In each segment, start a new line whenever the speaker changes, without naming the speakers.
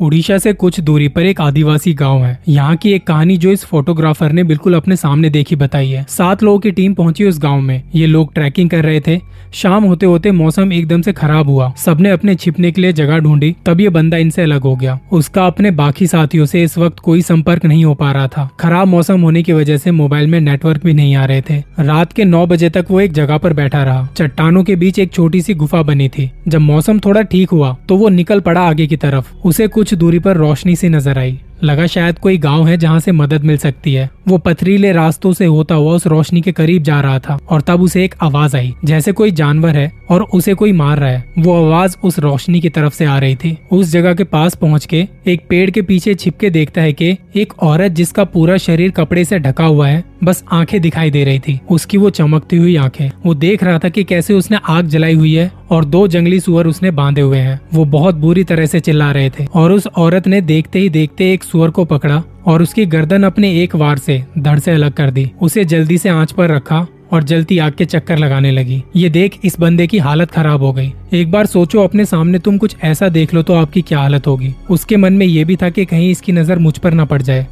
उड़ीसा से कुछ दूरी पर एक आदिवासी गाँव है। यहाँ की एक कहानी जो इस फोटोग्राफर ने बिल्कुल अपने सामने देखी बताई है। सात लोगों की टीम पहुँची उस गाँव में। ये लोग ट्रैकिंग कर रहे थे। शाम होते होते मौसम एकदम से खराब हुआ। सबने अपने छिपने के लिए जगह ढूंढी। तब ये बंदा इनसे अलग हो गया। उसका अपने बाकी साथियों से इस वक्त कोई संपर्क नहीं हो पा रहा था। खराब मौसम होने की वजह से मोबाइल में नेटवर्क भी नहीं आ रहे थे। रात के नौ बजे तक वो एक जगह पर बैठा रहा। चट्टानों के बीच एक छोटी सी गुफा बनी थी। जब मौसम थोड़ा ठीक हुआ तो वो निकल पड़ा आगे की तरफ़। उसे कुछ दूरी पर रोशनी सी नज़र आई। लगा शायद कोई गाँव है जहाँ से मदद मिल सकती है। वो पथरीले रास्तों से होता हुआ उस रोशनी के करीब जा रहा था और तब उसे एक आवाज़ आई, जैसे कोई जानवर है और उसे कोई मार रहा है। वो आवाज़ उस रोशनी की तरफ़ से आ रही थी। उस जगह के पास पहुँच के एक पेड़ के पीछे छिपके देखता है कि एक औरत जिसका पूरा शरीर कपड़े से ढका हुआ है, बस आँखें दिखाई दे रही थी। उसकी वो चमकती हुई आँखें, वो देख रहा था कि कैसे उसने आग जलाई हुई है और दो जंगली सुअर उसने बांधे हुए हैं। वो बहुत बुरी तरह से चिल्ला रहे थे और उस औरत ने देखते ही देखते सुअर को पकड़ा और उसकी गर्दन अपने एक वार से धड़ से अलग कर दी। उसे जल्दी से आँच पर रखा और जलती आग के चक्कर लगाने लगी। ये देख इस बंदे की हालत खराब हो गई। एक बार सोचो अपने सामने तुम कुछ ऐसा देख लो तो आपकी क्या हालत होगी। उसके मन में ये भी था कि कहीं इसकी नज़र मुझ पर न पड़ जाए।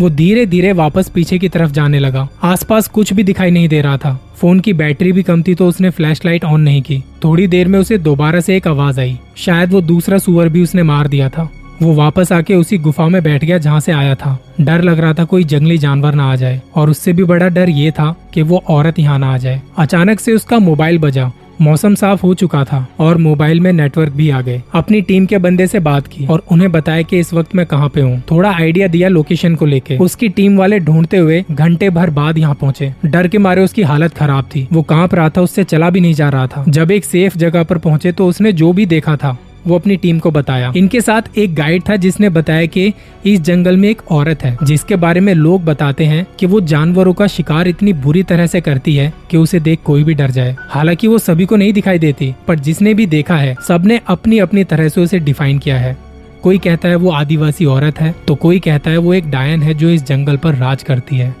वो धीरे धीरे वापस पीछे की तरफ़ जाने लगा। आसपास कुछ भी दिखाई नहीं दे रहा था। फ़ोन की बैटरी भी कम थी तो उसने फ्लैशलाइट ऑन नहीं की। थोड़ी देर में उसे दोबारा से एक आवाज़ आई। शायद वो दूसरा सुअर भी उसने मार दिया था। वो वापस आके उसी गुफा में बैठ गया जहाँ से आया था। डर लग रहा था कोई जंगली जानवर ना आ जाए, और उससे भी बड़ा डर ये था कि वो औरत यहाँ ना आ जाए। अचानक से उसका मोबाइल बजा, मौसम साफ़ हो चुका था, और मोबाइल में नेटवर्क भी आ गए। अपनी टीम के बंदे से बात की, और उन्हें बताया कि इस वक्त मैं कहाँ पे हूँ। थोड़ा आइडिया दिया लोकेशन को लेके। उसकी टीम वाले ढूंढते हुए घंटे भर बाद यहाँ पहुँचे। डर के मारे उसकी हालत खराब थी। वो काँप रहा था, उससे चला भी नहीं जा रहा था। जब एक सेफ़ जगह पर पहुँचे तो उसने जो भी देखा था वो अपनी टीम को बताया। इनके साथ एक गाइड था जिसने बताया कि इस जंगल में एक औरत है, जिसके बारे में लोग बताते हैं कि वो जानवरों का शिकार इतनी बुरी तरह से करती है कि उसे देख कोई भी डर जाए। हालाँकि वो सभी को नहीं दिखाई देती, पर जिसने भी देखा है, सबने अपनी अपनी तरह से उसे डिफाइन किया है। कोई कहता है वो आदिवासी औरत है तो कोई कहता है वो एक डायन है जो इस जंगल पर राज करती है।